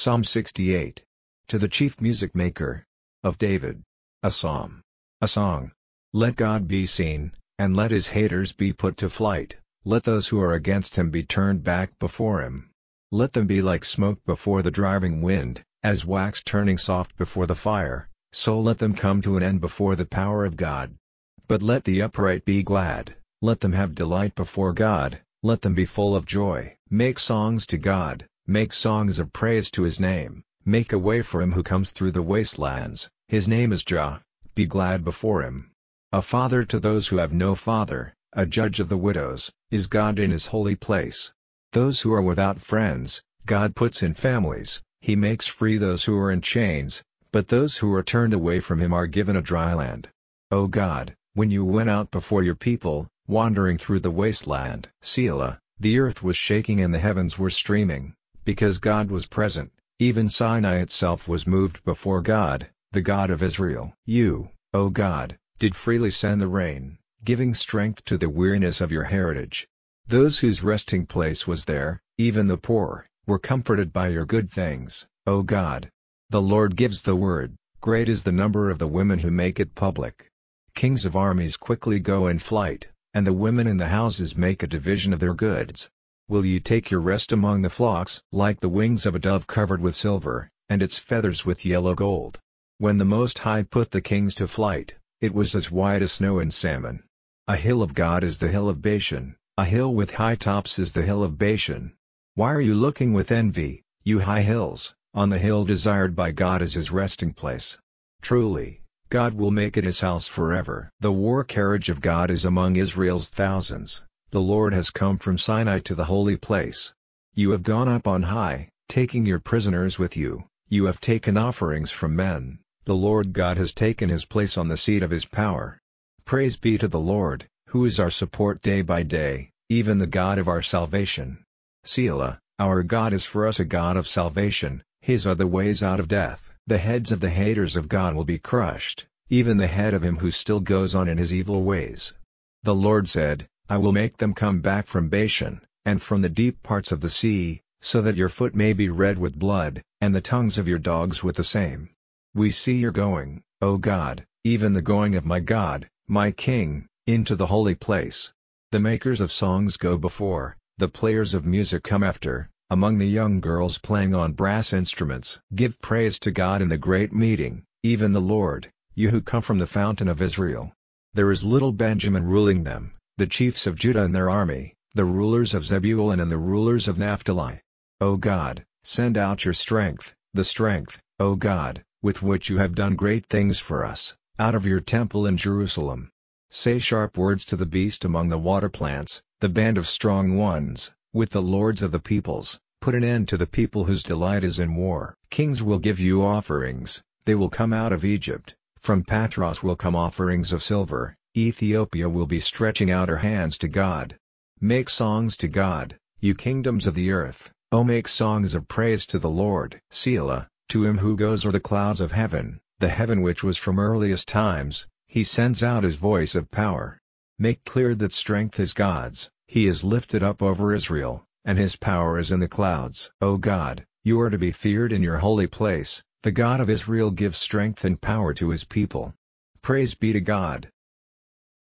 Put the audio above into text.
Psalm 68. To the chief music maker. Of David. A psalm. A song. Let God be seen, and let his haters be put to flight, let those who are against him be turned back before him. Let them be like smoke before the driving wind, as wax turning soft before the fire, so let them come to an end before the power of God. But let the upright be glad, let them have delight before God, let them be full of joy. Make songs to God, make songs of praise to his name, make a way for him who comes through the wastelands, his name is Jah, be glad before him. A father to those who have no father, a judge of the widows, is God in his holy place. Those who are without friends, God puts in families, he makes free those who are in chains, but those who are turned away from him are given a dry land. O God, when you went out before your people, wandering through the wasteland, Selah, the earth was shaking and the heavens were streaming, because God was present, even Sinai itself was moved before God, the God of Israel. You, O God, did freely send the rain, giving strength to the weariness of your heritage. Those whose resting place was there, even the poor, were comforted by your good things, O God. The Lord gives the word, great is the number of the women who make it public. Kings of armies quickly go in flight, and the women in the houses make a division of their goods. Will you take your rest among the flocks? Like the wings of a dove covered with silver, and its feathers with yellow gold. When the Most High put the kings to flight, it was as white as snow and Zalmon. A hill of God is the hill of Bashan, a hill with high tops is the hill of Bashan. Why are you looking with envy, you high hills, on the hill desired by God as his resting place? Truly, God will make it his house forever. The war carriage of God is among Israel's thousands, the Lord has come from Sinai to the holy place. You have gone up on high, taking your prisoners with you, you have taken offerings from men, the Lord God has taken his place on the seat of his power. Praise be to the Lord, who is our support day by day, even the God of our salvation. Selah, our God is for us a God of salvation, his are the ways out of death. The heads of the haters of God will be crushed, even the head of him who still goes on in his evil ways. The Lord said, I will make them come back from Bashan, and from the deep parts of the sea, so that your foot may be red with blood, and the tongues of your dogs with the same. We see your going, O God, even the going of my God, my King, into the holy place. The makers of songs go before, the players of music come after, among the young girls playing on brass instruments. Give praise to God in the great meeting, even the Lord, you who come from the fountain of Israel. There is little Benjamin ruling them, the chiefs of Judah and their army, the rulers of Zebulun and the rulers of Naphtali. O God, send out your strength, the strength, O God, with which you have done great things for us, out of your temple in Jerusalem. Say sharp words to the beast among the water plants, the band of strong ones, with the lords of the peoples, put an end to the people whose delight is in war. Kings will give you offerings, they will come out of Egypt, from Pathros will come offerings of silver, Ethiopia will be stretching out her hands to God. Make songs to God, you kingdoms of the earth, O make songs of praise to the Lord. Selah, to him who goes o'er the clouds of heaven, the heaven which was from earliest times, he sends out his voice of power. Make clear that strength is God's, he is lifted up over Israel, and his power is in the clouds. O God, you are to be feared in your holy place, the God of Israel gives strength and power to his people. Praise be to God,